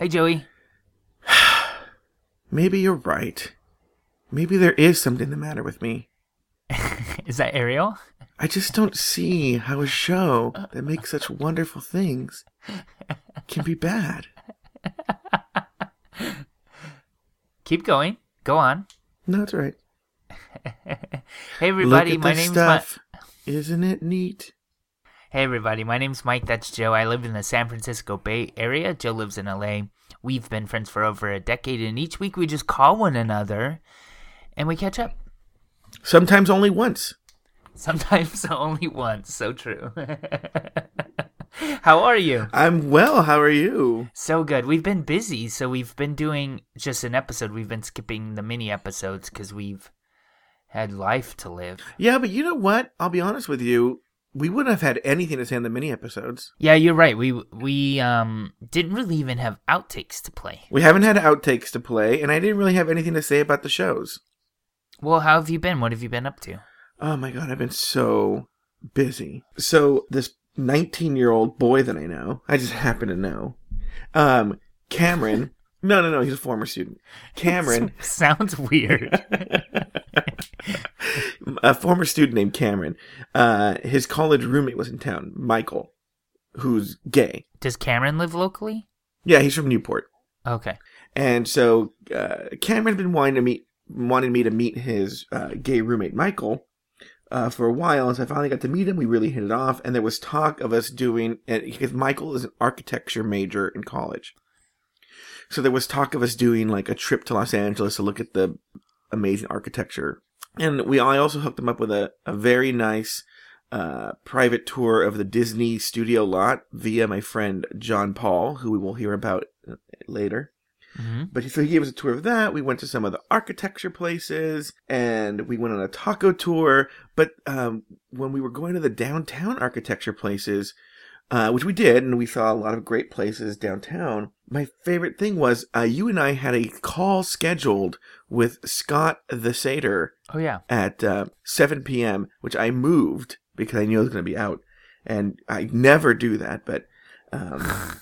Hey, Joey. Maybe you're right. Maybe there is something the matter with me. Is that Ariel? I just don't see how a show that makes such wonderful things can be bad. Keep going. Go on. No, that's right. Hey, everybody. Look at My name's stuff. Isn't it neat? Hey everybody, my name's Mike, that's Joe. I live in the San Francisco Bay Area. Joe lives in LA. We've been friends for over a decade, and each week we just call one another and we catch up. Sometimes only once. Sometimes only once. So true. How are you? I'm well. How are you? So good. We've been busy, so we've been doing just an episode. We've been skipping the mini episodes because we've had life to live. Yeah, but you know what? I'll be honest with you. We wouldn't have had anything to say in the mini episodes. Yeah, you're right. We we um didn't really even have outtakes to play. We haven't had outtakes to play, and I didn't really have anything to say about the shows. Well, how have you been? What have you been up to? Oh my god, I've been so busy. So this 19 year old boy that I know, I just happen to know, um, Cameron. no, no, no, he's a former student. Cameron, Sounds weird. a former student named Cameron. Uh, his college roommate was in town, Michael, who's gay. Does Cameron live locally? Yeah, he's from Newport. Okay. And so uh, Cameron had been wanting to meet, wanted me to meet his uh, gay roommate Michael uh, for a while. And so I finally got to meet him. We really hit it off, and there was talk of us doing. Because Michael is an architecture major in college, so there was talk of us doing like a trip to Los Angeles to look at the amazing architecture. And we, I also hooked him up with a, a very nice uh, private tour of the Disney studio lot via my friend John Paul, who we will hear about uh, later. hmm But so he gave us a tour of that. We went to some of the architecture places, and we went on a taco tour. But um, when we were going to the downtown architecture places, uh, which we did, and we saw a lot of great places downtown. My favorite thing was uh, you and I had a call scheduled with Scott the Satyr Oh yeah. at uh, 7 p.m., which I moved because I knew I was going to be out. And I never do that, but um,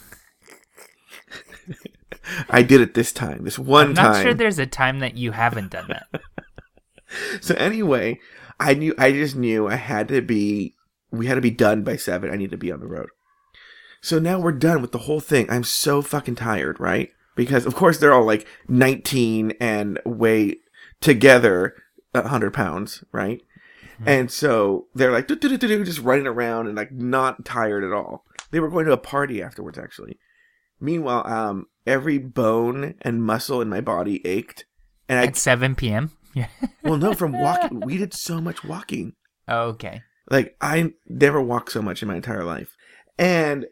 I did it this time, this one I'm not time. sure there's a time that you haven't done that. so anyway, I knew I just knew I had to be we had to be done by 7. I need to be on the road. So now we're done with the whole thing. I'm so fucking tired, right? Because of course they're all like 19 and weigh together 100 pounds, right? And so they're like, just running around and like not tired at all. They were going to a party afterwards, actually. Meanwhile, um, every bone and muscle in my body ached. And I, At 7 p.m. Yeah. well, no, from walking, we did so much walking. Oh, okay. Like I never walked so much in my entire life. And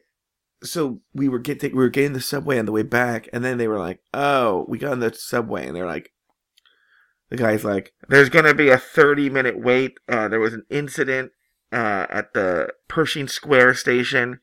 so we were getting we were getting the subway on the way back, and then they were like, "Oh, we got on the subway," and they're like, "The guy's like, there's gonna be a 30 minute wait. Uh, there was an incident uh, at the Pershing Square station,"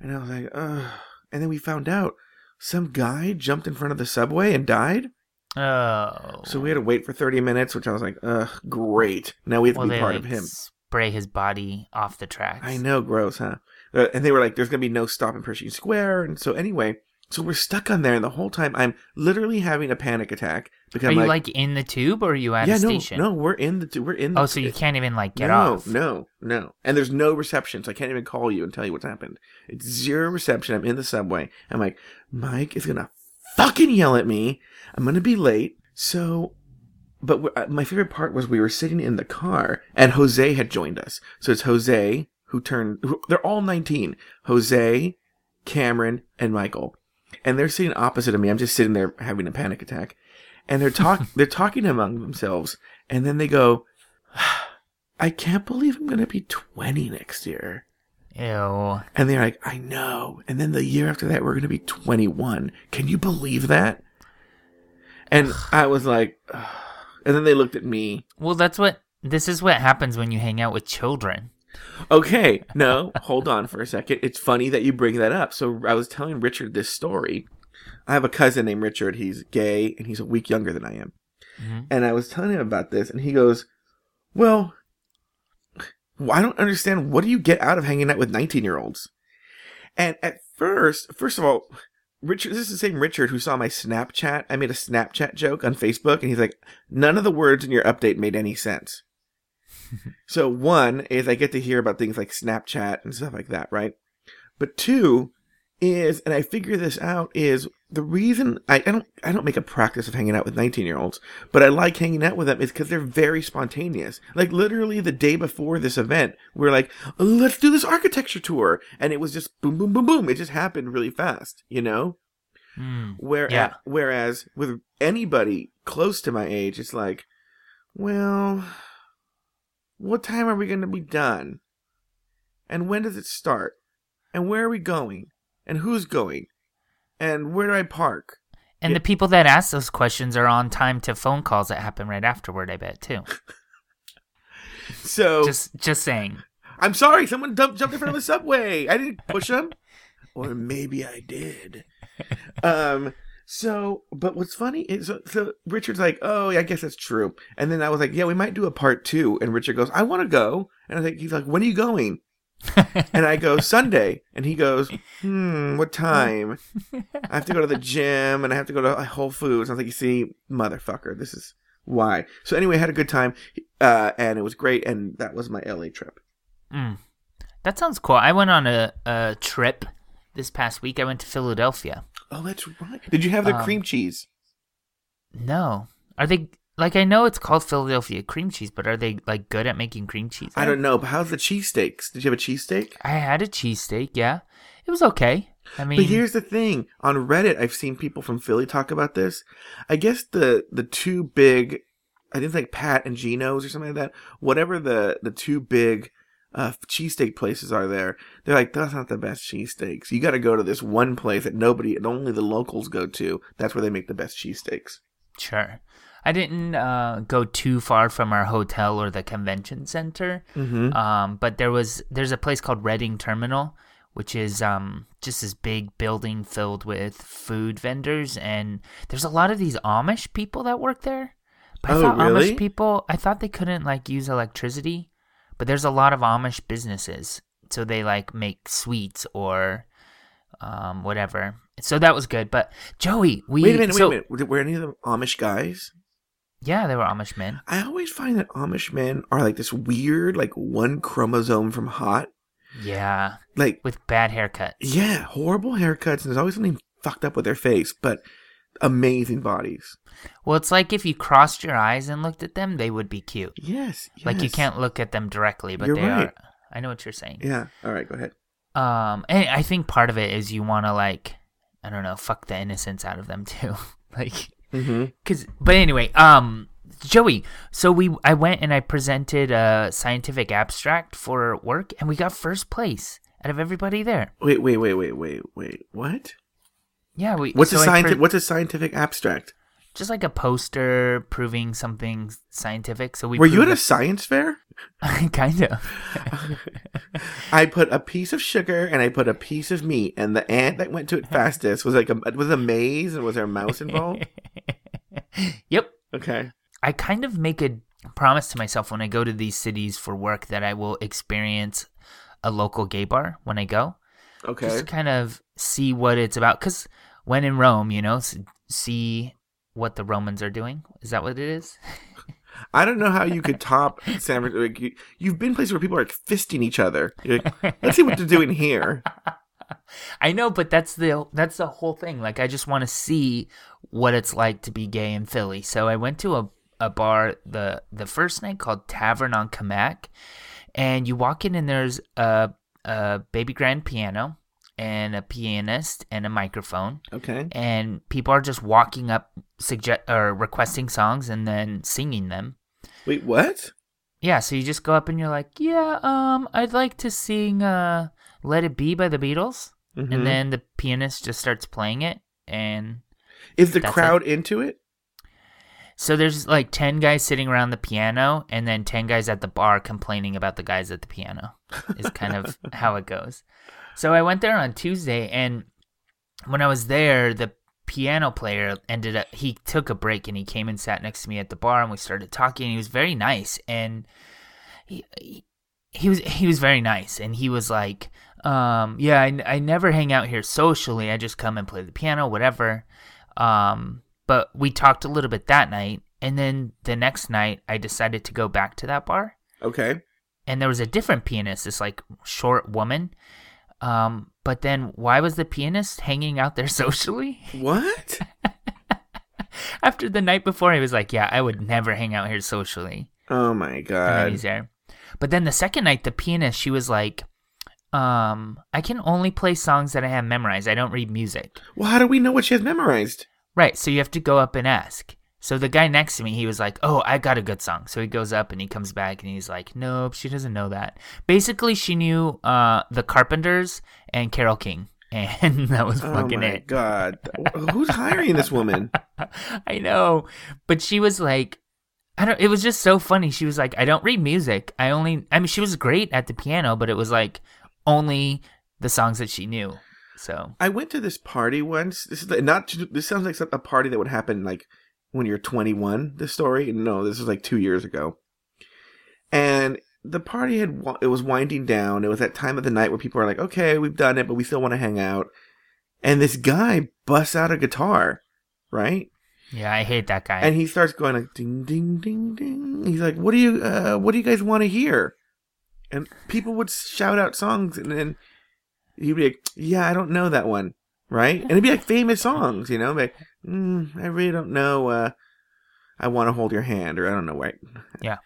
and I was like, "Ugh." And then we found out some guy jumped in front of the subway and died. Oh. So we had to wait for 30 minutes, which I was like, "Ugh, great." Now we have to well, be they part like, of him. spray his body off the tracks. I know, gross, huh? Uh, and they were like, "There's gonna be no stop in Pershing Square," and so anyway, so we're stuck on there, and the whole time I'm literally having a panic attack because Are I'm you like, like, in the tube or are you at "Yeah, a no, station? no, we're in the tube. we're in." The, Oh, so you can't even like get no, off. No, no, no. and there's no reception, so I can't even call you and tell you what's happened. It's zero reception. I'm in the subway. I'm like, Mike is gonna fucking yell at me. I'm gonna be late. So, but uh, my favorite part was we were sitting in the car, and Jose had joined us. So it's Jose who turned. Who, they're all 19. Jose, Cameron, and Michael, and they're sitting opposite of me. I'm just sitting there having a panic attack, and they're talk. they're talking among themselves, and then they go. I can't believe I'm going to be 20 next year. Ew. And they're like, I know. And then the year after that, we're going to be 21. Can you believe that? And I was like, Ugh. and then they looked at me. Well, that's what. This is what happens when you hang out with children. Okay, no, hold on for a second. It's funny that you bring that up. So I was telling Richard this story. I have a cousin named Richard. He's gay and he's a week younger than I am. Mhm. And I was telling him about this, and he goes, Well, I don't understand. What do you get out of hanging out with 19 year olds? And at first, first of all, Richard, this is the same Richard who saw my Snapchat. I made a Snapchat joke on Facebook, and he's like, "None of the words in your update made any sense." so one is I get to hear about things like Snapchat and stuff like that, right? But two is, and I figure this out is the reason I, I don't I don't make a practice of hanging out with 19 year olds, but I like hanging out with them is because they're very spontaneous. Like literally the day before this event, we are like, let's do this architecture tour, and it was just boom, boom, boom, boom. It just happened really fast, you know. Mm. Where, Yeah. whereas with anybody close to my age, it's like, well, what time are we going to be done? And when does it start? And where are we going? And who's going? And where do I park? And the people that ask those questions are on time to phone calls that happen right afterward. I bet too. So Just, just saying. I'm sorry, someone dumped, jumped in front of the subway. I didn't push them, or maybe I did. Um. So, but what's funny is, so, so Richard's like, "Oh, yeah, I guess that's true." And then I was like, "Yeah, we might do a part two. And Richard goes, "I want to go." And I think he's like, "When are you going?" and I go Sunday, and he goes, "Hmm, what time?" I have to go to the gym, and I have to go to Whole Foods. I was like, "You see, motherfucker, this is why." So anyway, I had a good time, uh, and it was great, and that was my LA trip. Mm. That sounds cool. I went on a, a trip this past week. I went to Philadelphia. Oh, that's right. Did you have the Um, cream cheese? No, are they like? I know it's called Philadelphia cream cheese, but are they like good at making cream cheese? I don't know, but how's the cheesesteaks? Did you have a cheesesteak? I had a cheesesteak. Yeah, it was okay. I mean, But here's the thing: on Reddit, I've seen people from Philly talk about this. I guess the the two big, I think it's like Pat and Geno's or something like that. Whatever the the two big uh, cheesesteak places are there, they're like that's not the best cheesesteaks. You got to go to this one place that nobody, and only the locals go to. That's where they make the best cheesesteaks. sure. I didn't uh, go too far from our hotel or the convention center. Mm-hmm. Um, but there was there's a place called Reading Terminal, which is um just this big building filled with food vendors, and there's a lot of these Amish people that work there. But I Oh, thought really? Amish people, I thought they couldn't like use electricity, but there's a lot of Amish businesses, so they like make sweets or um whatever. So that was good. But Joey, we Wait a minute, wait a minute. Were, were any of them Amish guys? Yeah, they were Amish men. I always find that Amish men are like this weird, like one chromosome from hot. Yeah, Like, with bad haircuts. yeah, horrible haircuts, and there's always something fucked up with their face, but amazing bodies. Well, it's like if you crossed your eyes and looked at them, they would be cute. Yes. Like you can't look at them directly, but You're they right. are. I know what you're saying. Yeah. All right, go ahead. Um, and I think part of it is you want to like, I don't know, fuck the innocence out of them too. like, Mm-hmm. cause, but anyway, um, Joey. So we, I went and I presented a scientific abstract for work, and we got first place out of everybody there. Wait, wait, wait, wait, wait, wait. What? Yeah, we. What's so a scientific? what's a scientific abstract? just like a poster proving something scientific. So we Were you at a science fair? kind of. I put a piece of sugar and I put a piece of meat, and the ant that went to it fastest was like a was a maze, and was there a mouse involved? yep. Okay. I kind of make a promise to myself when I go to these cities for work that I will experience a local gay bar when I go. Okay. Just to kind of see what it's about. Because when in Rome, you know, see what the Romans are doing. Is that what it is? I don't know how you could top San Francisco. Like, you, you've been places where people are like fisting each other. Like, Let's see what they're doing here. I know, but that's the that's the whole thing. Like, I just want to see what it's like to be gay in Philly. So I went to a, a bar the the first night called Tavern on Camac, and you walk in and there's a a baby grand piano and a pianist and a microphone, Okay. and people are just walking up suggest or requesting songs and then singing them. Wait, what? Yeah, so you just go up and you're like, yeah, um, I'd like to sing uh, "Let It Be" by the Beatles. Mhm. and then the pianist just starts playing it and is the crowd into it? so there's like 10 guys sitting around the piano and then 10 guys at the bar complaining about the guys at the piano is kind of how it goes so i went there on tuesday and when i was there the piano player ended up he took a break and he came and sat next to me at the bar and we started talking he was very nice and he, he he was he was very nice, and he was like, um, yeah, I, I never hang out here socially. I just come and play the piano, whatever. Um, but we talked a little bit that night, and then the next night, I decided to go back to that bar, Okay. and there was a different pianist, this like short woman. Um, but then why was the pianist hanging out there socially? What? After the night before, he was like, "Yeah, I would never hang out here socially." Oh my And then god. he's there. But then the second night, the pianist, she was like, um, I can only play songs that I have memorized. I don't read music. Well, how do we know what she has memorized? Right. So you have to go up and ask. So the guy next to me, he was like, Oh, I got a good song. So he goes up and he comes back and he's like, Nope, she doesn't know that. Basically, she knew uh, The Carpenters and Carole King. And that was Oh fucking my it. god. Who's hiring this woman? I know. But she was like, I don't, it was just so funny. She was like, I don't read music. I only, I mean, she was great at the piano, but it was like only the songs that she knew. So, I went to this party once. This is not. This sounds like a party that would happen like when you're 21. This story. No, this was like two years ago. And the party had it was winding down. It was that time of the night where people are like, "Okay, we've done it, but we still want to hang out." And this guy busts out a guitar, right? yeah, I hate that guy. And he starts going like ding ding ding ding. He's like, "What do you uh, What do you guys want to hear?" And people would shout out songs, and then he'd be like, "Yeah, I don't know that one." Right? And it'd be like famous songs, you know. Like, mm, I really don't know. Uh, I want to hold your hand, or I don't know, right? Yeah.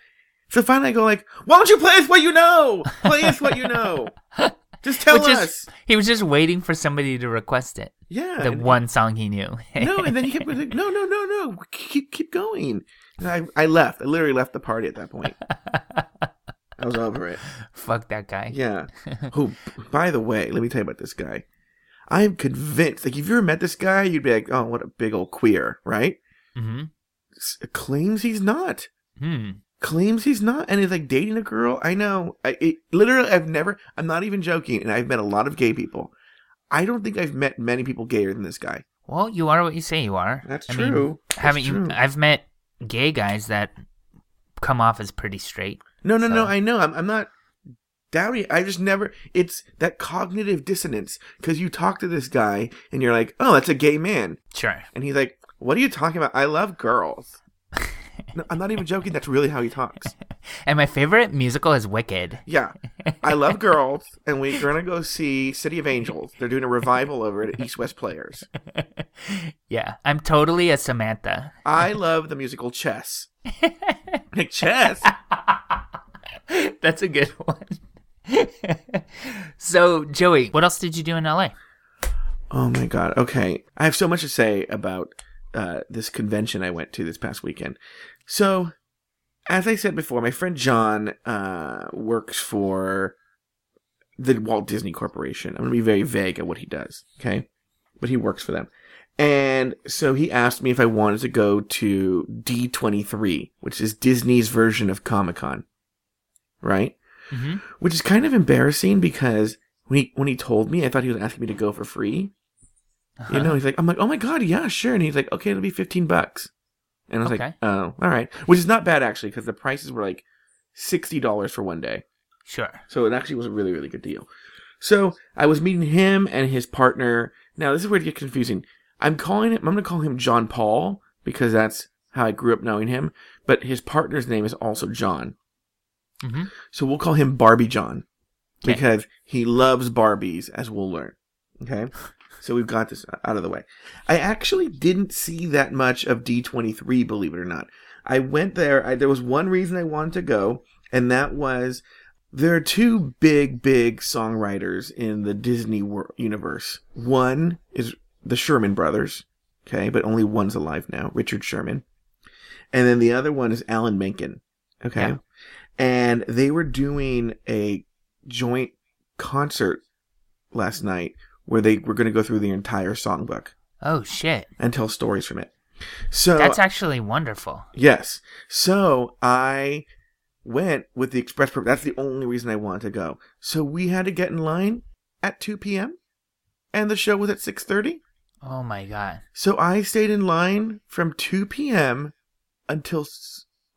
So finally, I go like, "Why don't you play us what you know? Play us what you know. Just tell Which is- us." he was just waiting for somebody to request it. yeah. The one song he knew. no, and then he kept going, like, no, no, no, no, keep keep going. And I, I left. I literally left the party at that point. I was over it. Fuck that guy. Yeah. Who, by the way, let me tell you about this guy. I'm convinced. Like, if you ever met this guy, you'd be like, oh, what a big old queer, right? Mm-hmm. S- claims he's not. Hmm. Claims he's not, and is like dating a girl. I know. I it, literally, I've never. I'm not even joking, and I've met a lot of gay people. I don't think I've met many people gayer than this guy. Well, you are what you say you are. That's I mean, true. That's haven't you? I've met gay guys that come off as pretty straight. No, no, no. I know. I'm, I'm not doubting. I just never. It's that cognitive dissonance because you talk to this guy and you're like, "Oh, that's a gay man," Sure. and he's like, "What are you talking about? I love girls." no, I'm not even joking. That's really how he talks. And my favorite musical is Wicked. Yeah, I love girls, and we're gonna go see City of Angels. They're doing a revival over at East West Players. yeah, I'm totally a Samantha. I love the musical Chess. like chess. That's a good one. so, Joey, what else did you do in LA? Oh my god. Okay. I have so much to say about uh, this convention I went to this past weekend. So, as I said before, my friend John uh, works for the Walt Disney Corporation. I'm going to be very vague at what he does, okay? But he works for them. And so he asked me if I wanted to go to D23, which is Disney's version of Comic Con. Right? Mm-hmm. which is kind of embarrassing because when he when he told me, I thought he was asking me to go for free. Uh-huh. You know, he's like, I'm like, oh my god, yeah, sure, and he's like, okay, it'll be fifteen bucks, and I was Okay. like, oh, all right, which is not bad actually because the prices were like sixty dollars for one day, Sure. so it actually was a really really good deal. So I was meeting him and his partner. Now this is where it gets confusing. I'm calling him. I'm going to call him John Paul because that's how I grew up knowing him. But his partner's name is also John. Mm-hmm. So we'll call him Barbie John Okay. because he loves Barbies, as we'll learn. Okay. So we've got this out of the way. I actually didn't see that much of D23, believe it or not. I went there. I, there was one reason I wanted to go, and that was there are two big, big songwriters in the Disney wor- universe. One is the Sherman brothers. Okay. But only one's alive now, Richard Sherman. And then the other one is Alan Menken. Okay. Yeah. And they were doing a joint concert last night where they were going to go through the entire songbook Oh shit. and tell stories from it. So That's actually wonderful. yes, so I went with the express purpose. That's the only reason I wanted to go. So we had to get in line at two p.m. and the show was at six thirty. Oh my god. So I stayed in line from two p.m. until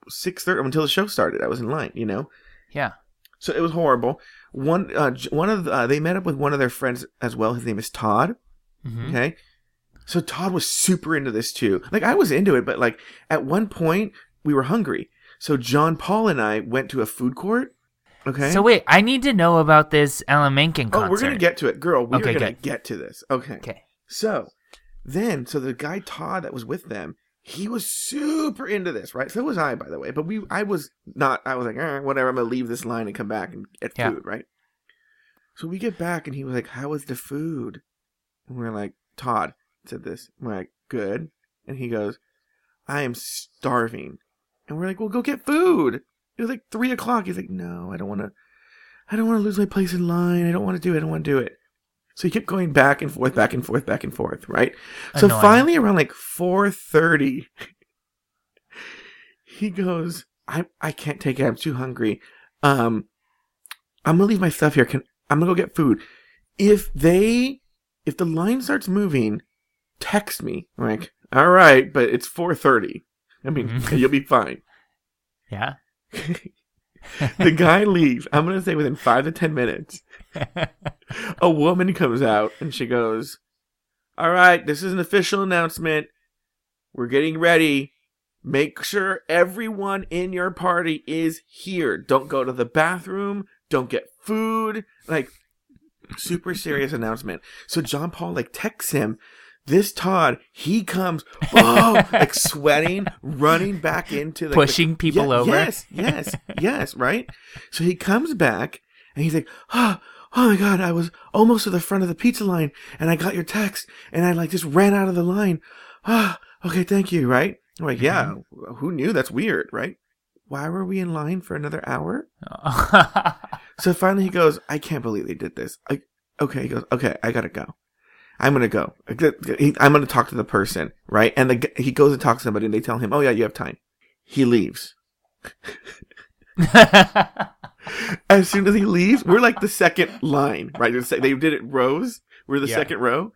six thirty until the show started. I was in line, you know. Yeah. So it was horrible. One, uh, one of the, uh, they met up with one of their friends as well. His name is Todd. Mhm. Okay. So Todd was super into this too. Like I was into it, but like at one point we were hungry. So John Paul and I went to a food court. Okay. So wait, I need to know about this Alan Menken concert. oh, we're gonna get to it, girl. We're Okay, gonna good. get to this. Okay. Okay. So then, so the guy Todd that was with them, he was super into this, right? So was I, by the way. But we, I was not. I was like, eh, whatever. I'm gonna leave this line and come back and get Yeah. food, right? So we get back, and he was like, "How was the food?" And we're like, "Todd said this." We're like, "Good," and he goes, "I am starving," and we're like, "Well, go get food." It was like three o'clock. He's like, "No, I don't want to. I don't want to lose my place in line. I don't want to do it. I don't want to do it." So he kept going back and forth, back and forth, back and forth, right? So finally, around like four thirty, he goes, "I I can't take it. I'm too hungry. Um, I'm gonna leave my stuff here. Can I'm gonna go get food. If they, if the line starts moving, text me. I'm like, all right, but it's four thirty. I mean, Mhm. you'll be fine. Yeah. the guy leaves. I'm gonna say within five to ten minutes. a woman comes out and she goes, All right, this is an official announcement. We're getting ready. Make sure everyone in your party is here. Don't go to the bathroom. Don't get food. Like, super serious announcement. So John Paul, like, texts him. This Todd, he comes, oh, like sweating, running back into the Pushing people Yeah, over. Yes, yes, yes, right? So he comes back and he's like, oh, oh my God, I was almost to the front of the pizza line and I got your text and I like just ran out of the line. Ah, okay, thank you, right? I'm like, yeah, who knew? That's weird, right? Why were we in line for another hour? So finally he goes, I can't believe they did this. I, okay, he goes, okay, I gotta go. I'm gonna go. I'm gonna talk to the person, right? And the, he goes and talks to somebody and they tell him, oh yeah, you have time. He leaves. As soon as he leaves, we're like the second line, right? They did it rows. We're the Yeah. second row.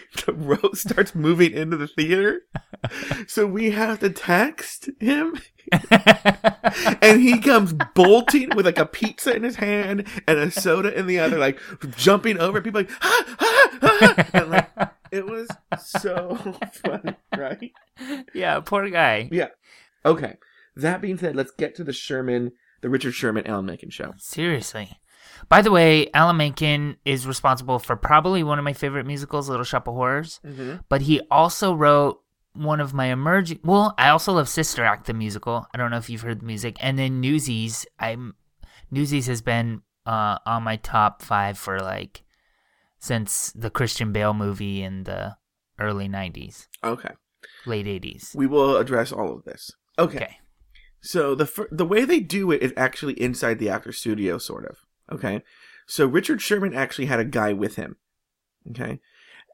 The row starts moving into the theater. So we have to text him and he comes bolting with like a pizza in his hand and a soda in the other, like jumping over. People like, ah, ah, ah. and like it was so funny, right? yeah, poor guy. Yeah. Okay. That being said, let's get to the Sherman, the Richard Sherman Alan Menken show. Seriously. By the way, Alan Menken is responsible for probably one of my favorite musicals, Little Shop of Horrors. Mm-hmm. But he also wrote one of my emerging. Well, I also love Sister Act, the musical. I don't know if you've heard the music. And then Newsies. I'm Newsies has been uh, on my top five for like since the Christian Bale movie in the early '90s, Okay. late '80s. We will address all of this. Okay. Okay. So the fir- the way they do it is actually inside the actor studio, sort of. Okay. So Richard Sherman actually had a guy with him. Okay.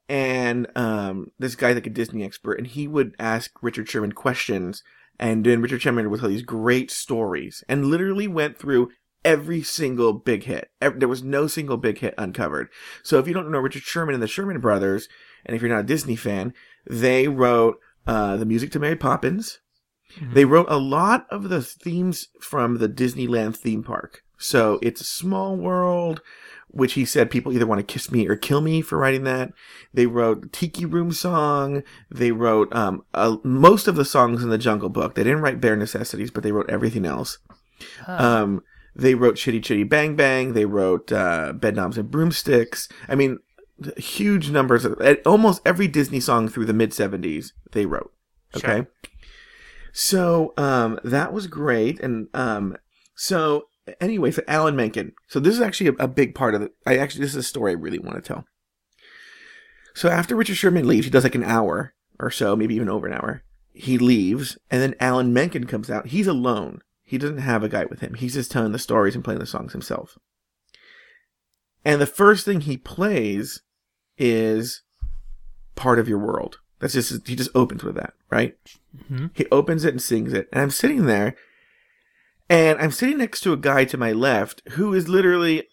And um, this guy's like a Disney expert, and he would ask Richard Sherman questions, and then Richard Sherman would tell these great stories, and literally went through every single big hit. Ev- there was no single big hit uncovered. So if you don't know Richard Sherman and the Sherman Brothers, and if you're not a Disney fan, they wrote uh, the music to Mary Poppins. They wrote a lot of the themes from the Disneyland theme park. So it's a small world, which he said people either want to kiss me or kill me for writing that. They wrote Tiki Room song. They wrote um, uh, most of the songs in the Jungle Book. They didn't write Bare Necessities, but they wrote everything else. Oh. Um, they wrote Chitty Chitty Bang Bang. They wrote uh, Bedknobs and Broomsticks. I mean, huge numbers. Of, almost every Disney song through the mid 70s, they wrote. Sure. Okay. So um, that was great. And um, so, anyway, so Alan Menken. So this is actually a, a big part of it. I actually, this is a story I really want to tell. So after Richard Sherman leaves, he does like an hour or so, maybe even over an hour. He leaves, and then Alan Menken comes out. He's alone. He doesn't have a guy with him. He's just telling the stories and playing the songs himself. And the first thing he plays is part of your world. That's just he just opens with that, right? Mhm. He opens it and sings it. And I'm sitting there and I'm sitting next to a guy to my left who is literally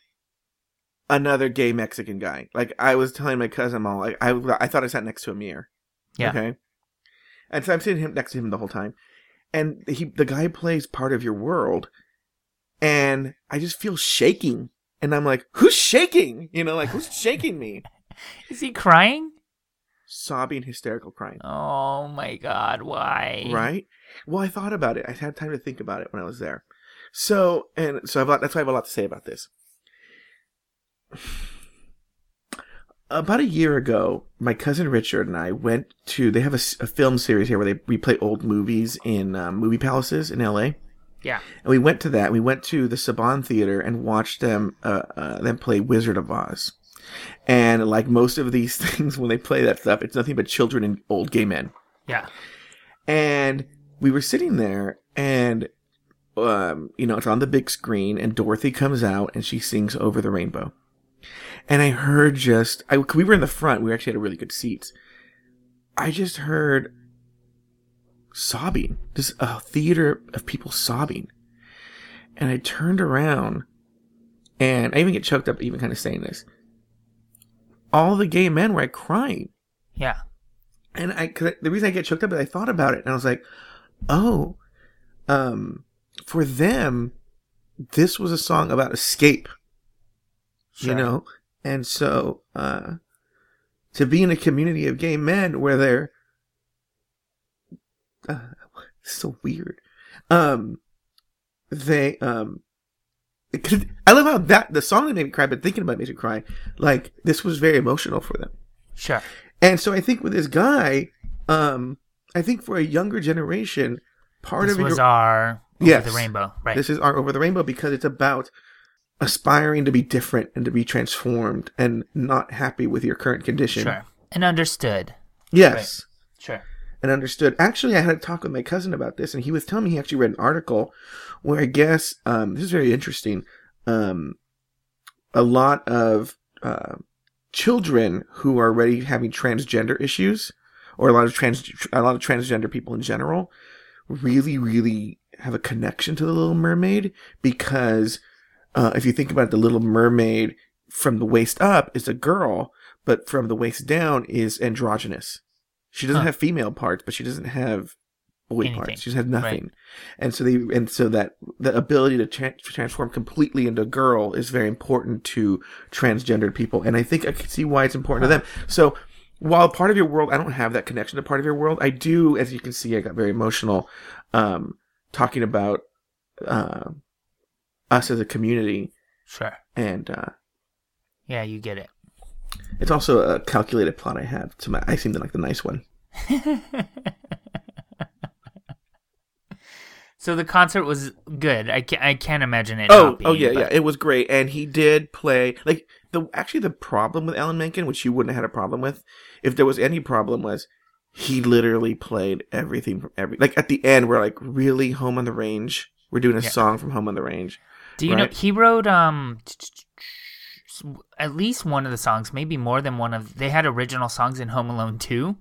another gay Mexican guy. Like I was telling my cousin all like I I thought I sat next to a mirror. Yeah. Okay. And so I'm sitting him next to him the whole time. And he the guy plays part of your world. and I just feel shaking. And I'm like, who's shaking? You know, like who's shaking me? Is he crying? Sobbing, hysterical crying. Oh my god, why? Right? Well, I thought about it. I had time to think about it when I was there. So, and so I've, that's why I have a lot to say about this. About a year ago, my cousin Richard and I went to. They have a, a film series here where they replay old movies in uh, movie palaces in L.A. Yeah. And we went to that. We went to the Saban Theater and watched them uh, uh, them play Wizard of Oz. And like most of these things, when they play that stuff, it's nothing but children and old gay men. Yeah. And we were sitting there, and um, you know, it's on the big screen, and Dorothy comes out and she sings "Over the Rainbow." And I heard just, I we were in the front. We actually had a really good seats. I just heard sobbing, just a theater of people sobbing. And I turned around, and I even get choked up even kind of saying this. All the gay men were like crying. Yeah. And I, cause the reason I get choked up is I thought about it and I was like, oh, um, for them, this was a song about escape, Sure. you know? And so, uh, to be in a community of gay men where they're, uh, so weird. Um, they um, I love how that, the song that made me cry, but thinking about it makes me cry. Like, this was very emotional for them. Sure. And so I think with this guy, um, I think for a younger generation, part This of was your, our Yes. the Rainbow, right? this is art over the rainbow because it's about aspiring to be different and to be transformed and not happy with your current condition. sure. And understood. Yes. Sure. And understood. Actually, I had a talk with my cousin about this, and he was telling me he actually read an article where I guess um, this is very interesting. Um, a lot of uh, children who are already having transgender issues, or a lot of trans, a lot of transgender people in general, really, really have a connection to the Little Mermaid because uh, if you think about it, the Little Mermaid from the waist up is a girl, but from the waist down is androgynous. She doesn't Huh. have female parts, but she doesn't have boy Anything. parts. She just has nothing. And so they, and so that the ability to tra- transform completely into a girl is very important to transgendered people. And I think I can see why it's important to them. So while part of your world, I don't have that connection to part of your world. I do, as you can see, I got very emotional, um, talking about, uh, us as a community. Sure. And, uh, Yeah, you get it. it's also a calculated plot I have. So my, I seem to like the nice one. So the concert was good. I can't, I can't imagine it. Oh, not oh yeah, but- yeah. It was great, and he did play like the actually the problem with Alan Menken, which you wouldn't have had a problem with, if there was any problem, was he literally played everything from every like at the end we're like really Home on the Range. We're doing a Yeah. song from Home on the Range. Do you know he wrote um at least one of the songs, maybe more than one of. They had original songs in Home Alone 2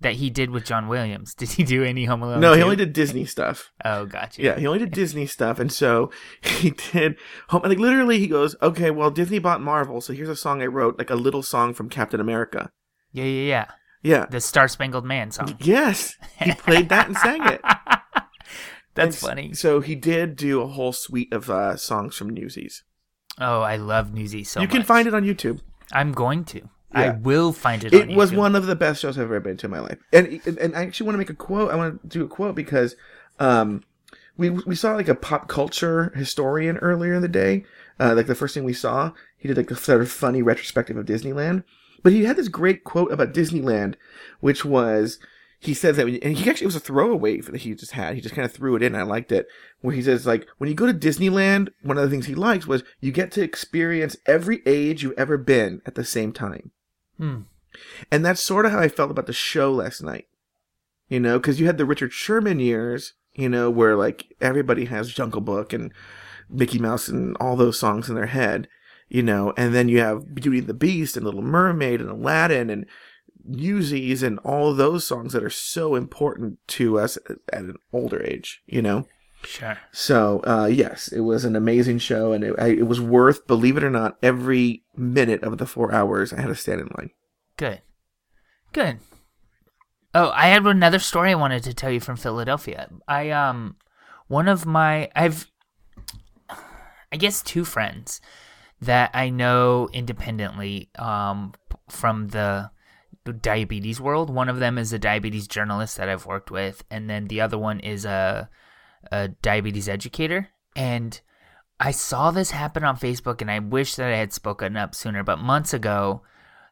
that he did with John Williams. Did he do any Home Alone? no, he only did Disney stuff. Oh, gotcha. Yeah, he only did Disney stuff, and so he did. Home, like literally, he goes, "Okay, well, Disney bought Marvel, so here's a song I wrote, like a little song from Captain America." yeah, yeah, yeah. Yeah. The Star Spangled Man song. Yes, he played that and sang it. That's And funny. So he did do a whole suite of uh, songs from Newsies. Oh, I love Newsies so you can much. find it on YouTube. I'm going to. I will find it. It was one of the best shows I've ever been to in my life. And and, and I actually want to make a quote. I want to do a quote because um, we we saw like a pop culture historian earlier in the day. Uh, like the first thing we saw, he did like a sort of funny retrospective of Disneyland. But he had this great quote about Disneyland, which was he says that, when, and he actually it was a throwaway that he just had. He just kind of threw it in. I liked it. Where he says like when you go to Disneyland, one of the things he likes was you get to experience every age you've ever been at the same time. Hmm. And that's sort of how I felt about the show last night. You know, because you had the Richard Sherman years, you know, where like everybody has Jungle Book and Mickey Mouse and all those songs in their head, you know, and then you have Beauty and the Beast and Little Mermaid and Aladdin and Newsies and all those songs that are so important to us at an older age, you know. Sure. So uh, yes, it was an amazing show, and it, I, it was worth, believe it or not, every minute of the four hours I had to stand in line. Good. Good. Oh, I had another story I wanted to tell you from Philadelphia. I um one of my I've I guess two friends that I know independently um, from the diabetes world. One of them is a diabetes journalist that I've worked with, and then the other one is a, a diabetes educator. And I saw this happen on Facebook, and I wish that I had spoken up sooner. But months ago,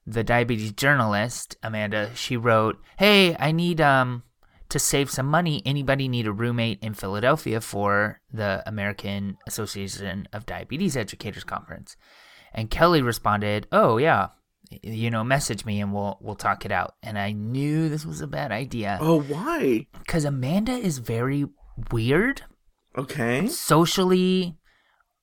the diabetes journalist Amanda, she wrote, "Hey, I need um to save some money. Anybody need a roommate in Philadelphia for the American Association of Diabetes Educators conference?" And Kelly responded, "Oh yeah, you know, message me and we'll we'll talk it out." And I knew this was a bad idea Oh, why? because Amanda is very weird, Okay. socially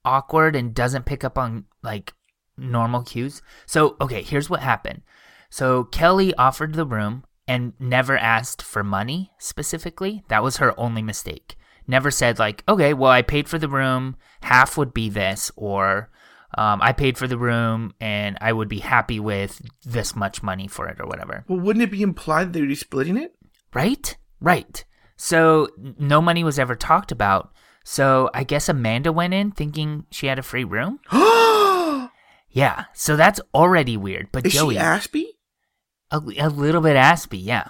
awkward, and doesn't pick up on like normal cues. So, okay, here's what happened. So, Kelly offered the room and never asked for money specifically. That was her only mistake. Never said, like, okay, well, I paid for the room, half would be this, or um, I paid for the room and I would be happy with this much money for it, or whatever. Well, wouldn't it be implied that they would be splitting it? Right? Right. So no money was ever talked about. So I guess Amanda went in thinking she had a free room. Yeah. So that's already weird. But Is Joey, she Aspie? A, a little bit aspy, yeah.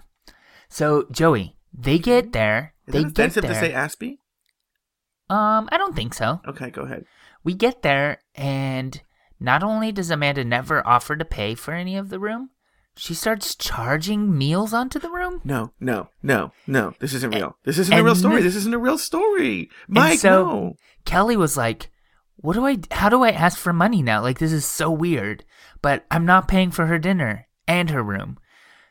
So Joey, they get there. Is they that get offensive there. to say Aspie? um, I don't think so. Okay, go ahead. We get there, and not only does Amanda never offer to pay for any of the room, she starts charging meals onto the room. No, no, no, no. This isn't real. This isn't and a real story. This isn't a real story. Mike, so- no. Kelly was like, "What do I? How do I ask for money now? Like this is so weird." But I'm not paying for her dinner and her room.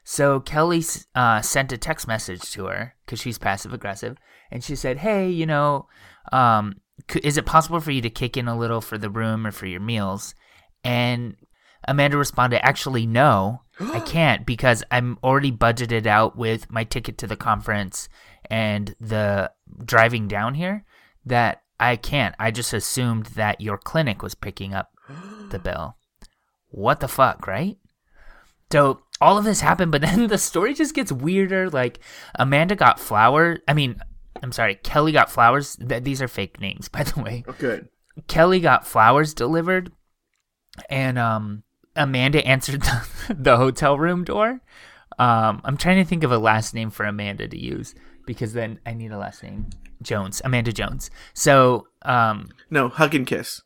So Kelly uh, sent a text message to her because she's passive aggressive, and she said, "Hey, you know, um, c- is it possible for you to kick in a little for the room or for your meals?" And Amanda responded, "Actually, no, I can't because I'm already budgeted out with my ticket to the conference and the driving down here. That I can't. I just assumed that your clinic was picking up the bill. What the fuck, right?" So all of this happened, but then the story just gets weirder. Like Amanda got flowers. I mean, I'm sorry, Kelly got flowers. Th- these are fake names, by the way. Oh, good. Kelly got flowers delivered, and um, Amanda answered the, the hotel room door. Um, I'm trying to think of a last name for Amanda to use because then I need a last name. Jones, Amanda Jones. So, um, No, hug and kiss.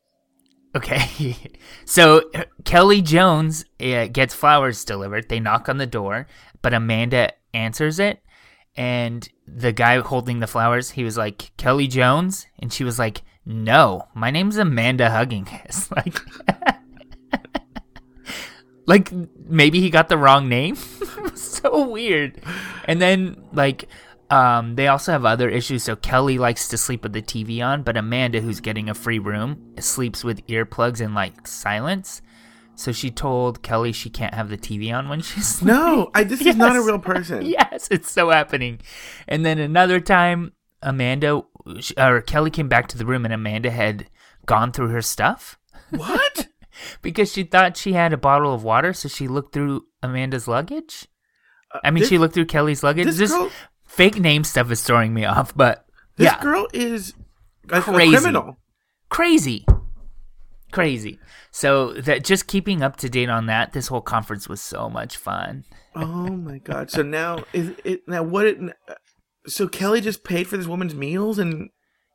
Okay. so Kelly Jones uh, gets flowers delivered. They knock on the door, but Amanda answers it. And the guy holding the flowers, he was like, Kelly Jones? And she was like, No, my name's Amanda Huggingkiss. Like, like maybe he got the wrong name. so weird. And then like um, they also have other issues. So Kelly likes to sleep with the TV on, but Amanda, who's getting a free room, sleeps with earplugs and like silence. So she told Kelly she can't have the TV on when she's sleeping. No, I, this is not a real person. yes, it's so happening. And then another time, Amanda or Kelly came back to the room, and Amanda had gone through her stuff What? because she thought she had a bottle of water. So she looked through Amanda's luggage. I mean, Uh, this- she looked through Kelly's luggage. this This, girl- fake name stuff is throwing me off, but This yeah, girl is a, a Crazy. criminal. crazy, crazy. So that just keeping up to date on that, this whole conference was so much fun. Oh my god! So now is it now what? It, so Kelly just paid for this woman's meals and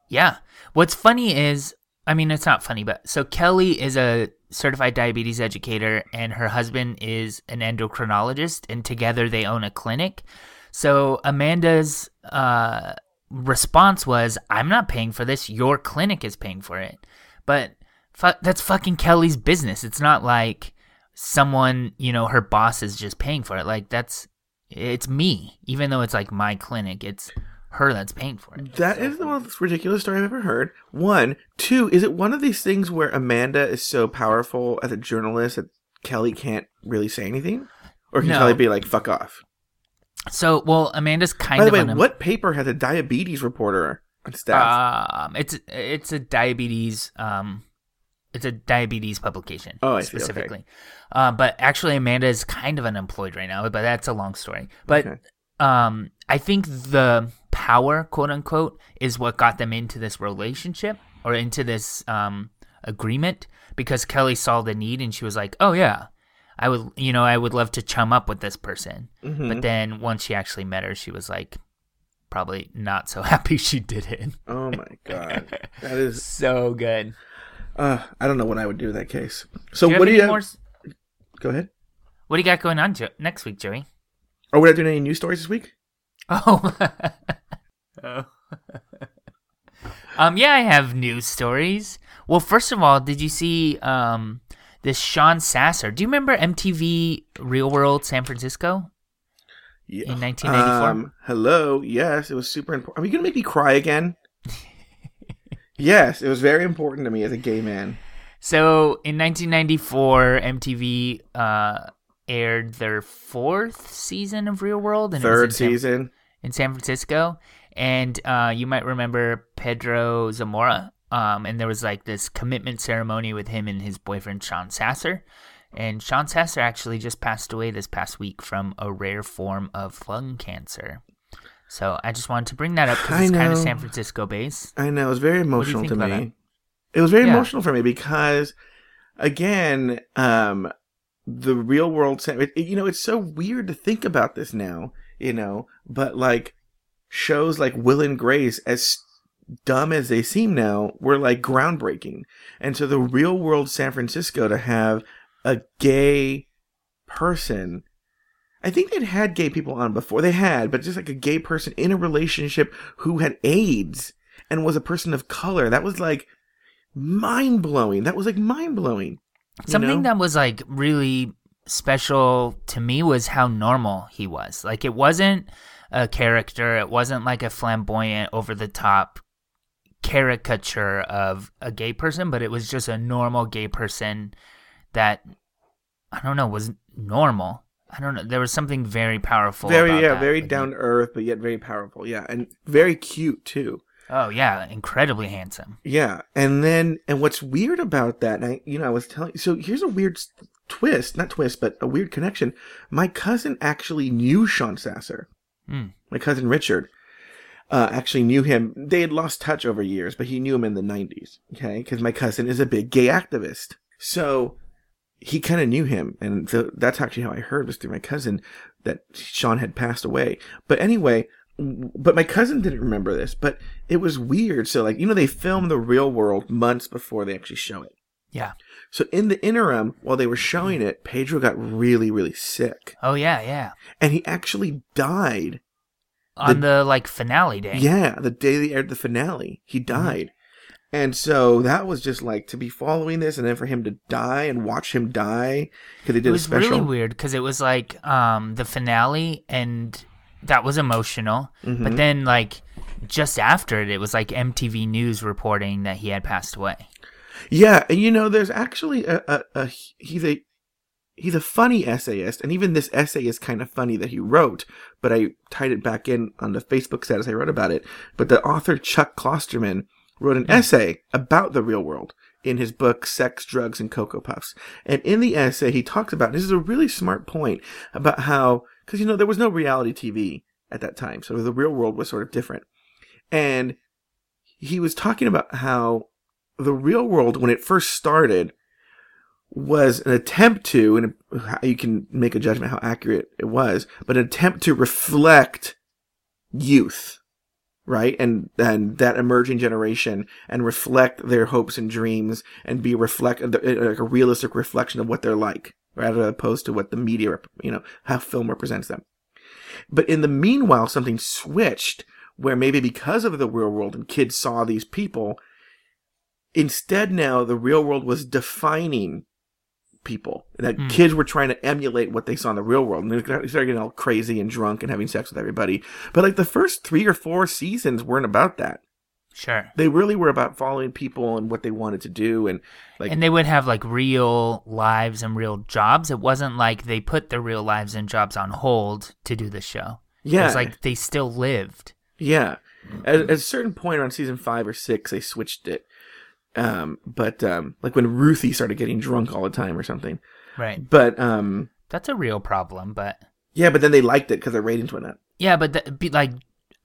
Yeah. What's funny is, I mean, it's not funny, but so Kelly is a certified diabetes educator and her husband is an endocrinologist, and together they own a clinic. So Amanda's uh, response was, I'm not paying for this. Your clinic is paying for it. But fu- that's fucking Kelly's business. It's not like someone, you know, her boss is just paying for it. Like, that's, it's me. Even though it's like my clinic, it's her that's paying for it. that is the most ridiculous story I've ever heard. One, two. Is it one of these things where Amanda is so powerful as a journalist that Kelly can't really say anything, or can No. Kelly be like "fuck off"? So, well, Amanda's kind By the of way, what paper has a diabetes reporter on staff? Um, it's it's a diabetes um, it's a diabetes publication. Oh, I see, okay. specifically. Uh, but actually, Amanda is kind of unemployed right now. But that's a long story. But Okay. um, I think the power, quote unquote, is what got them into this relationship or into this um agreement because Kelly saw the need and she was like, "Oh yeah, I would, you know, I would love to chum up with this person." Mhm. But then once she actually met her, she was like, probably not so happy she did it. oh my god, that is. So good. Uh, I don't know what I would do in that case. So Do what do you have? more? Go ahead. What do you got going on jo- next week, Joey? Are we not doing any news stories this week? Oh. oh. um. Yeah, I have news stories. Well, first of all, did you see um this Sean Sasser? Do you remember MTV Real World San Francisco? Yeah. In 1994? Um, hello. Yes, it was super important. Are you gonna make me cry again? yes, it was very important to me as a gay man. So in 1994, MTV uh aired their fourth season of Real World, and it was Third in San- season. in San Francisco, and uh, you might remember Pedro Zamora. Um, and there was like this commitment ceremony with him and his boyfriend Sean Sasser. And Sean Sasser actually just passed away this past week from a rare form of lung cancer. So I just wanted to bring that up because it's kind of. San Francisco based. I know it was very emotional to me. that? It was very Yeah. emotional for me because, again, um, the real world. you know, it's so weird to think about this now. You know, but like shows like Will and Grace, as dumb as they seem now, were like groundbreaking. And so the real world San Francisco to have a gay person. I think they'd had gay people on before. They had, but just like a gay person in a relationship who had AIDS and was a person of color. That was like mind blowing. That was like mind blowing. Something know? that was like really special to me was how normal he was. Like it wasn't a character, it wasn't like a flamboyant, over the top caricature of a gay person, but it was just a normal gay person that I don't know was normal. I don't know. There was something very powerful. very yeah, that very with down to earth, but yet very powerful. Yeah, and very cute too. Oh yeah, incredibly handsome. Yeah, and then and what's weird about that, and I you know I was telling so here's a weird twist, not twist, but a weird connection. My cousin actually knew Sean Sasser. Mm. My cousin Richard uh, actually knew him. They had lost touch over years, but he knew him in the '90s. Okay, because my cousin is a big gay activist, so he kind of knew him, and so that's actually how I heard was through my cousin that Sean had passed away. But anyway, but my cousin didn't remember this, but it was weird. So like you know they filmed the real world months before they actually show it. Yeah. So in the interim, while they were showing it, Pedro got really, really sick, Oh yeah, yeah. and he actually died. On the, like finale day. Yeah, the day they aired the finale, he died. And so that was just like to be following this, and then for him to die and watch him die because they did it a was special. really weird because it was like um the finale and that was emotional Mhm. but then like just after it it was like mtv news reporting that he had passed away Yeah, and you know, there's actually a, a, a he's a he's a funny essayist, and even this essay is kind of funny that he wrote. But I tied it back in on the Facebook status I wrote about it. But the author Chuck Klosterman wrote an hmm. essay about the real world in his book Sex, Drugs, and Cocoa Puffs. And in the essay, he talks about this is a really smart point about how because you know there was no reality TV at that time, so the real world was sort of different, and he was talking about how the real world when it first started was an attempt to and you can make a judgment how accurate it was but an attempt to reflect youth right? And and that emerging generation and reflect their hopes and dreams and be reflect uh, uh, like a realistic reflection of what they're like rather opposed to what the media you know how film represents them. But in the meanwhile something switched where maybe because of the real world and kids saw these people instead now the real world was defining people that Hmm. kids were trying to emulate what they saw in the real world. And they started getting all crazy and drunk and having sex with everybody. But like the first three or four seasons weren't about that. Sure. They really were about following people and what they wanted to do and like and they would have like real lives and real jobs. It wasn't like they put their real lives and jobs on hold to do the show. It yeah. was like they still lived. Yeah. At, at a certain point around season five or six, they switched it. Um, but um, like when Ruthie started getting drunk all the time or something. right But um, that's a real problem but yeah, but then they liked it because their ratings went up. Yeah, but the, be, like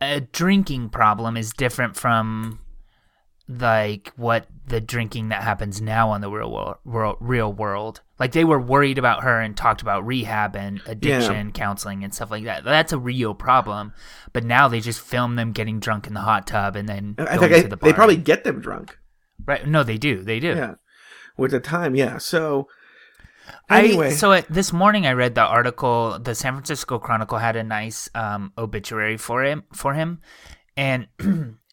a drinking problem is different from like what the drinking that happens now on the real world, world real world. Like they were worried about her and talked about rehab and addiction counseling and stuff like that. That's a real problem. But now they just film them getting drunk in the hot tub and then I going think to I, the bar. they probably get them drunk. Right. No, they do. They do. Yeah. With the time, yeah. So I anyway, so uh, this morning I read the article. The San Francisco Chronicle had a nice um, obituary for him for him, and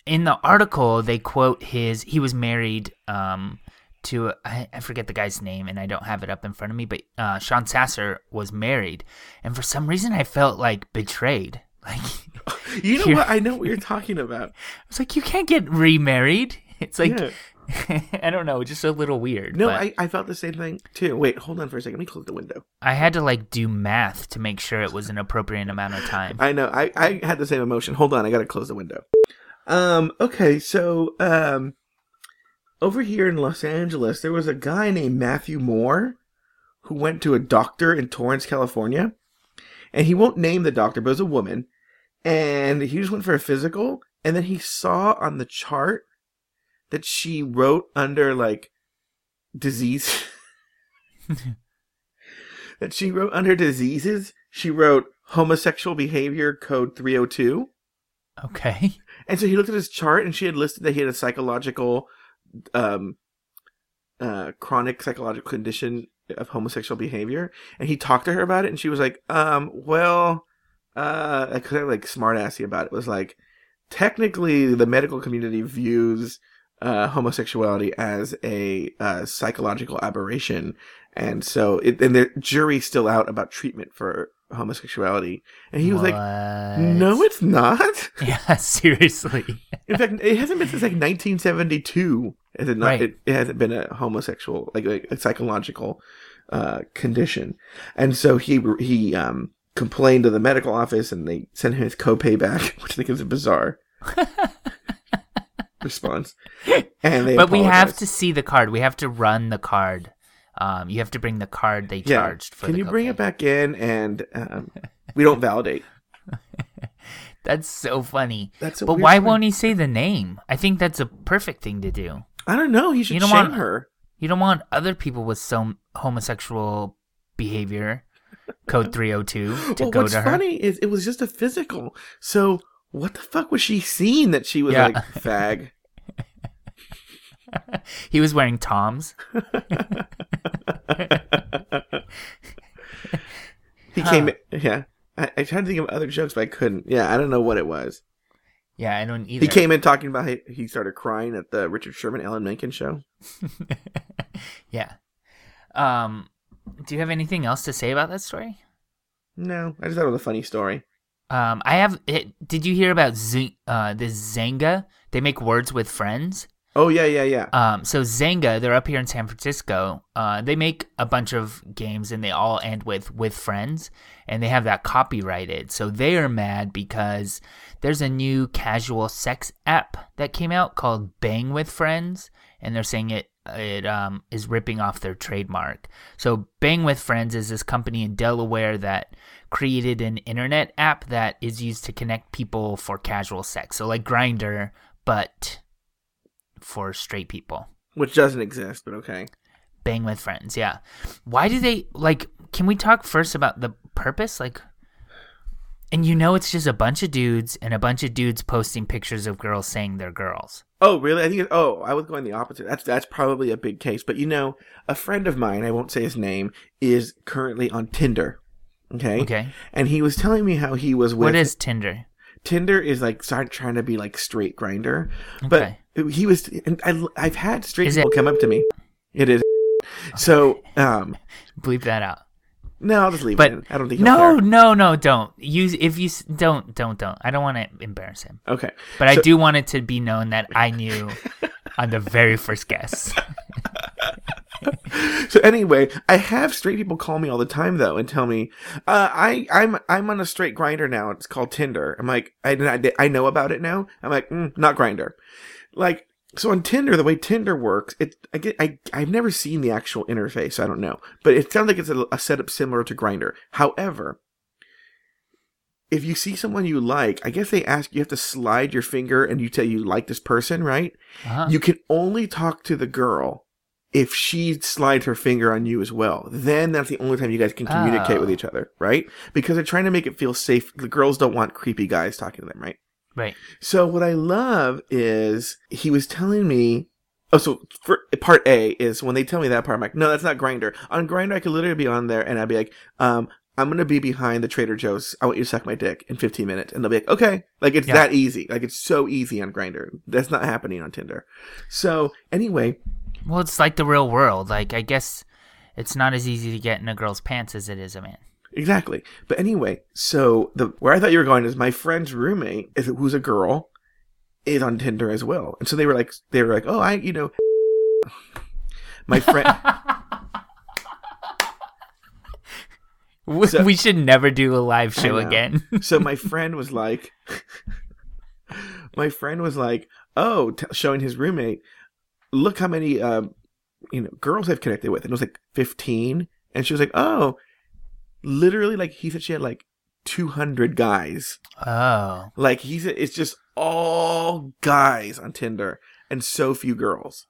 in the article they quote his. He was married um, to I, I forget the guy's name, and I don't have it up in front of me. But uh, Sean Sasser was married, and for some reason I felt like betrayed. Like you know what? I know what you're talking about. I was like, you can't get remarried. It's like Yeah. I don't know, just a little weird. No, I, I felt the same thing too. Wait, hold on for a second. Let me close the window. I had to like do math to make sure it was an appropriate amount of time. I know. I, I had the same emotion. Hold on, I gotta close the window. Um, okay, so um over here in Los Angeles, there was a guy named Matthew Moore who went to a doctor in Torrance, California. And he won't name the doctor, but it was a woman. And he just went for a physical, and then he saw on the chart that she wrote under like disease that she wrote under diseases, she wrote homosexual behavior code 302. Okay. And so he looked at his chart and she had listed that he had a psychological, um, uh, chronic psychological condition of homosexual behavior. And he talked to her about it and she was like, um, well, uh, I could have like smart assy about it. it. Was like, technically the medical community views, uh, homosexuality as a, uh, psychological aberration. And so it, and the jury's still out about treatment for homosexuality. And he was like, no, it's not. Yeah, seriously. In fact, it hasn't been since like 1972. Has it not? Right. It, it hasn't been a homosexual, like, like a psychological uh, condition, and so he he um, complained to the medical office, and they sent him his copay back, which I think is a bizarre response. And they but we have to see the card. We have to run the card. Um, you have to bring the card they Yeah. charged for. Can you bring it back in? And um, we don't validate. That's so funny. That's but why thing. won't he say the name? I think that's a perfect thing to do. I don't know. He should You don't shame want- her. You don't want other people with some homosexual behavior, code 302, to well, go what's to her. funny is it was just a physical. So what the fuck was she seeing that she was Yeah. like fag? He was wearing Toms. He Huh. came. Yeah, I, I tried to think of other jokes, but I couldn't. Yeah, I don't know what it was. Yeah, I don't either. He came in talking about how he started crying at the Richard Sherman Ellen Menken show. yeah. Um, do you have anything else to say about that story? No, I just thought it was a funny story. Um, I have. It, did you hear about Z, uh, this Zynga? They make words with friends. Oh yeah, yeah, yeah. Um, so Zynga, they're up here in San Francisco. Uh, they make a bunch of games and they all end with with friends, and they have that copyrighted. So they are mad because there's a new casual sex app that came out called Bang with Friends, and they're saying it it um is ripping off their trademark. So Bang with Friends is this company in Delaware that created an internet app that is used to connect people for casual sex. So like Grindr, but for straight people. Which doesn't exist, but okay. Bang with friends, yeah. Why do they like can we talk first about the purpose? Like and you know it's just a bunch of dudes and a bunch of dudes posting pictures of girls saying they're girls. Oh really? I think. It, oh, I was going the opposite. That's that's probably a big case. But you know, a friend of mine, I won't say his name, is currently on Tinder. Okay. Okay. And he was telling me how he was with What is Tinder? Tinder is like start trying to be like straight Grindr, Okay. but he was. And I, I've had straight Is it- people come up to me. It is. So, um, Bleep that out. no, I'll just leave But it. In. I don't think. No, care. no, no, don't. Use if you don't don't don't. I don't want to embarrass him. Okay. But I do want it to be known that I knew on the very first guess. So anyway, I have straight people call me all the time though and tell me, uh, I I'm I'm on a straight Grindr now. It's called Tinder. I'm like, I I, I know about it now. I'm like, mm, not Grindr. Like so on Tinder, the way Tinder works, it I get I I've never seen the actual interface. So I don't know, but it sounds like it's a, a setup similar to Grindr. However. if you see someone you like, I guess they ask you have to slide your finger and you tell you like this person, right? Uh-huh. You can only talk to the girl if she slides her finger on you as well. Then that's the only time you guys can communicate Oh. with each other, right? Because they're trying to make it feel safe. The girls don't want creepy guys talking to them, right? right. So what I love is he was telling me. Oh, so for part A is when they tell me that part, I'm like, no, that's not Grindr. On Grindr, I could literally be on there and I'd be like, um, I'm gonna be behind the Trader Joe's. I want you to suck my dick in 15 minutes, and they'll be like, okay, like it's Yeah. that easy. Like it's so easy on Grindr. That's not happening on Tinder. So anyway, Well, it's like the real world. Like, I guess it's not as easy to get in a girl's pants as it is a man. Exactly. But anyway, so the where I thought you were going is my friend's roommate, is who's a girl, is on Tinder as well. And so they were like, they were like, oh, I, you know, my friend. We, So- we should never do a live show again. so my friend was like, my friend was like, oh, t- showing his roommate, look how many, uh, you know, girls I've connected with, and it was like fifteen, and she was like, oh, literally, like he said she had like two hundred guys. oh. Like he said, it's just all guys on Tinder and so few girls.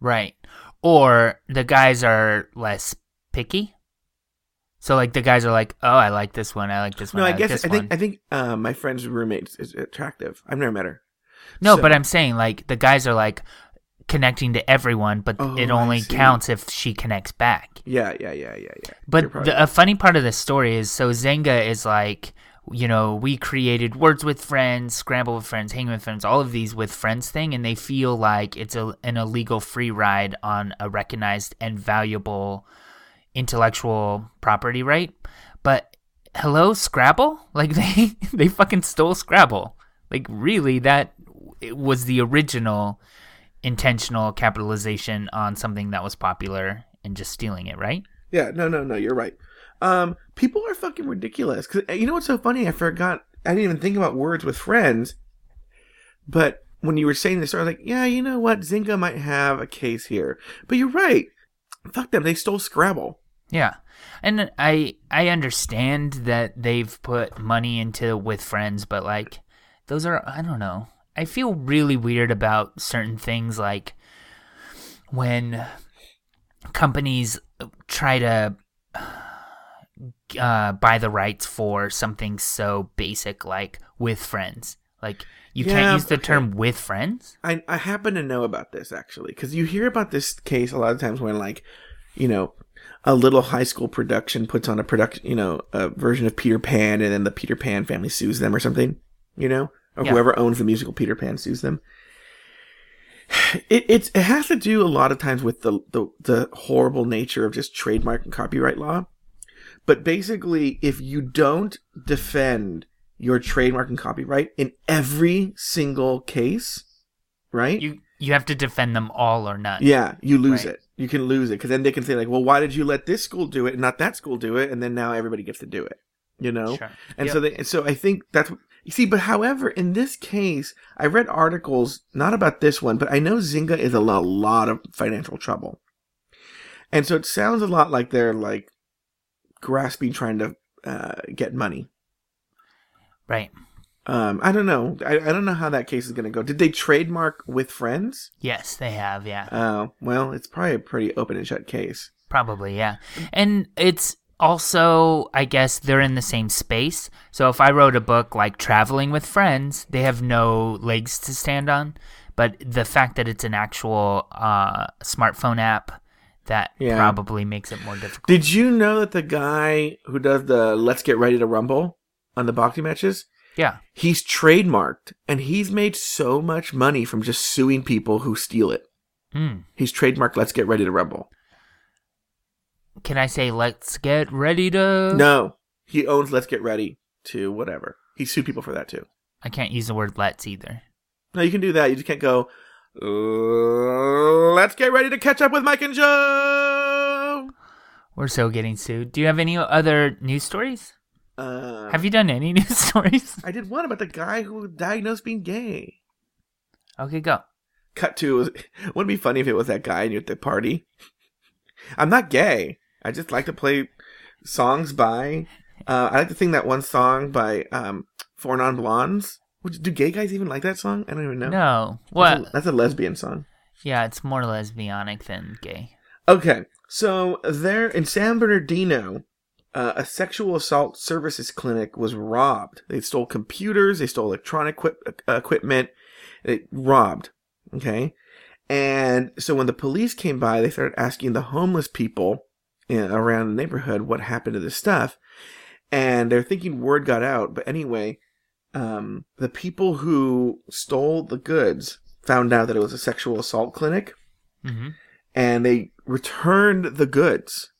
Right. Or the guys are less picky. So like the guys are like, "Oh, I like this one. I like this one. No, I, I like guess this I think one." I think uh, my friend's roommate is attractive. I've never met her. no, so- but I'm saying like the guys are like connecting to everyone, but Oh, it only counts if she connects back. Yeah, yeah, yeah, yeah, yeah. But probably the, a funny part of this story is so Zynga is like, you know, we created Words with Friends, Scramble with Friends, Hang with Friends, all of these with Friends thing, and they feel like it's a, an illegal free ride on a recognized and valuable intellectual property right. But hello, Scrabble? Like they they fucking stole Scrabble. Like really, that it was the original intentional capitalization on something that was popular and just stealing it, right? Yeah, no, no, no, you're right. Um, people are fucking ridiculous. Cause uh, you know what's so funny? I forgot. I didn't even think about words with friends. But when you were saying this, I was like, yeah, you know what? Zynga might have a case here. But you're right. Fuck them. They stole Scrabble. Yeah. And I I understand that they've put money into with friends, but like those are I don't know. I feel really weird about certain things like when companies try to uh, buy the rights for something so basic like with friends. Like you Yeah, can't use the okay. term with friends. I, I happen to know about this actually because you hear about this case a lot of times when like you know a little high school production puts on a production you know a version of peter pan and then the peter pan family sues them or something you know or Yeah. whoever owns the musical peter pan sues them it, it's, it has to do a lot of times with the, the the horrible nature of just trademark and copyright law but basically if you don't defend your trademark and copyright in every single case right You you have to defend them all or none. yeah, you lose Right. it. You can lose it because then they can say like, "Well, why did you let this school do it and not that school do it?" And then now everybody gets to do it. You know. Sure. And Yep. so they, so I think that's you see. But however, in this case, I read articles not about this one, but I know Zynga is in a lot of financial trouble, and so it sounds a lot like they're like grasping, trying to uh, get money. Right. Um, I don't know. I, I don't know how that case is going to go. Did they trademark with friends? Yes, they have. Yeah. Oh, well, it's probably a pretty open and shut case. Probably, yeah. And it's also, I guess, they're in the same space. So if I wrote a book like Traveling with Friends, they have no legs to stand on. But the fact that it's an actual uh, smartphone app, that Yeah. probably makes it more difficult. Did you know that the guy who does the Let's Get Ready to Rumble on the boxing matches, yeah. he's trademarked and he's made so much money from just suing people who steal it. Mm. He's trademarked Let's Get Ready to Rumble. Can I say, let's get ready to. No, he owns Let's Get Ready to whatever. He sued people for that too. I can't use the word let's either. No, you can do that. You just can't go, "Uh, Let's Get Ready to Catch Up with Mike and Joe. We're so getting sued. Do you have any other news stories? Uh, Have you done any news stories? I did one about the guy who was diagnosed being gay. Okay, go. cut to wouldn't it be funny if it was that guy and you're at the party i'm not gay i just like to play songs by Uh, I like to sing that one song by um, Four Non Blondes. Which, do gay guys even like that song? I don't even know. No. That's What? a, that's a lesbian song. Yeah, it's more lesbianic than gay. Okay, so there in San Bernardino, uh, a sexual assault services clinic was robbed. They stole computers, they stole electronic equip- uh, equipment, they robbed. Okay, and so when the police came by, they started asking the homeless people around the neighborhood what happened to this stuff, and they're thinking word got out. But anyway, um, the people who stole the goods found out that it was a sexual assault clinic hmm and they returned the goods.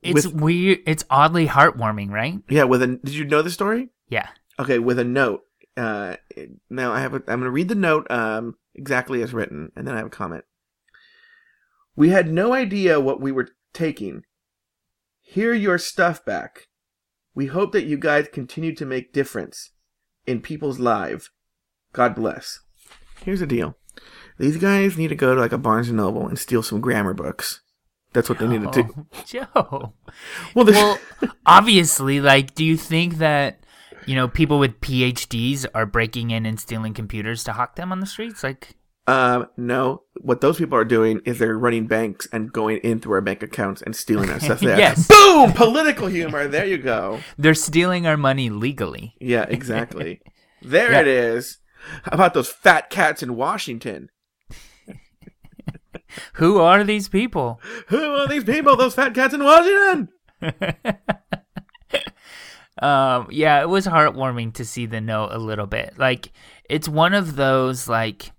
It's With- weird. It's oddly heartwarming, right? Yeah, with a. Did you know the story? Yeah. Okay, with a note. Uh, now I have. A, I'm going to read the note um, exactly as written, and then I have a comment. We had no idea what we were taking. Here, your stuff back. We hope that you guys continue to make difference in people's lives. God bless. Here's the deal. These guys need to go to like a Barnes and Noble and steal some grammar books. That's what they need to do. Joe. Well, Well, obviously, like, do you think that you know people with PhDs are breaking in and stealing computers to hawk them on the streets? Like, Um, no. What those people are doing is they're running banks and going in through our bank accounts and stealing our stuff there. Yes. Boom! Political humor. There you go. they're stealing our money legally. Yeah, exactly. there Yeah. it is. How about those fat cats in Washington? Who are these people? Who are these people? Those fat cats in Washington? um, yeah, it was heartwarming to see the note a little bit. Like, it's one of those like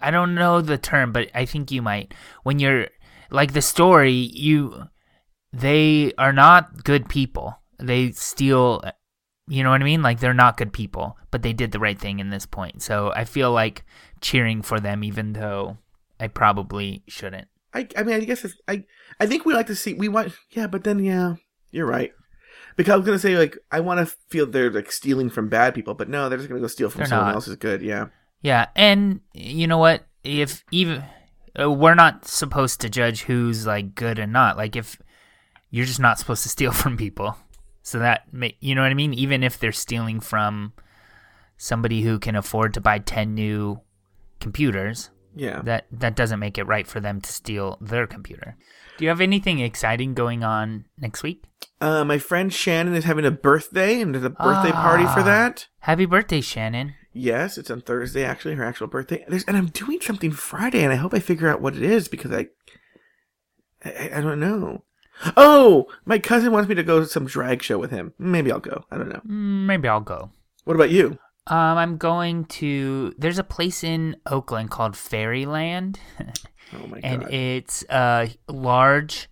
I don't know the term, but I think you might. When you're like the story, you they are not good people. They steal you know what I mean? Like they're not good people, but they did the right thing in this point. So I feel like cheering for them even though I probably shouldn't. I, I mean, I guess it's, I, I think we like to see we want, yeah, but then yeah, you're right. Because I was gonna say like I want to feel they're like stealing from bad people, but no, they're just gonna go steal from They're someone not. else's good. Yeah, Yeah, and you know what? If even uh, we're not supposed to judge who's like good and not. Like if you're just not supposed to steal from people, so that may, you know what I mean. Even if they're stealing from somebody who can afford to buy ten new computers, yeah. that that doesn't make it right for them to steal their computer. Do you have anything exciting going on next week? Uh, my friend Shannon is having a birthday, and there's a birthday party for Ah. that. Happy birthday, Shannon! Yes, it's on Thursday. Actually, her actual birthday. There's, and I'm doing something Friday, and I hope I figure out what it is because I, I, I don't know. Oh, my cousin wants me to go to some drag show with him. Maybe I'll go. I don't know. Maybe I'll go. What about you? Um, I'm going to. There's a place in Oakland called Fairyland, Oh my and it's a large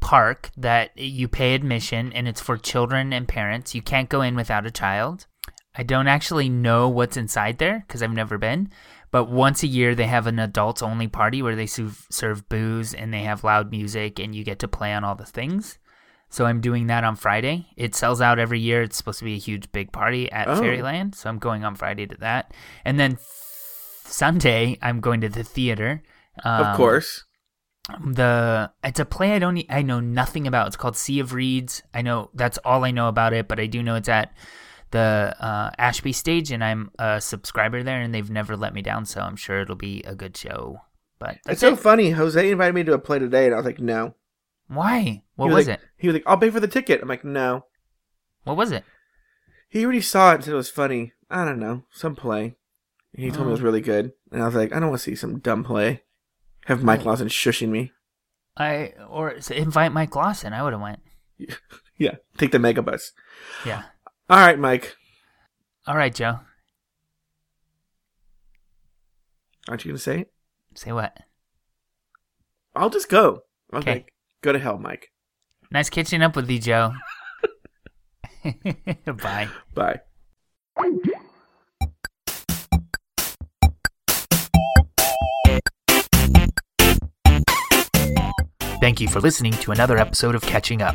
park that you pay admission, and it's for children and parents. You can't go in without a child. I don't actually know what's inside there because I've never been. But once a year, they have an adults only party where they serve, booze and they have loud music, and you get to play on all the things. So I'm doing that on Friday. It sells out every year. It's supposed to be a huge big party at Oh. Fairyland, so I'm going on Friday to that. And then Sunday, I'm going to the theater. Um, of course. the it's a play I don't I know nothing about. It's called Sea of Reeds. I know that's all I know about it, but I do know it's at the uh, Ashby stage, and I'm a subscriber there, and they've never let me down. So I'm sure it'll be a good show. But that's It's so it. funny. Jose invited me to a play today, and I was like, no. Why? What He was like, it? He was like, I'll pay for the ticket. I'm like, no. What was it? He already saw it and said it was funny. I don't know. Some play. And he told me it was Oh. really good. And I was like, I don't want to see some dumb play. Have Mike Lawson shushing me. I or invite Mike Lawson. I would have went. Yeah. Take the megabus. Yeah. All right, Mike. All right, Joe. Aren't you going to say it? Say what? I'll just go. Okay. Okay. Go to hell, Mike. Nice catching up with you, Joe. Bye. Bye. Thank you for listening to another episode of Catching Up.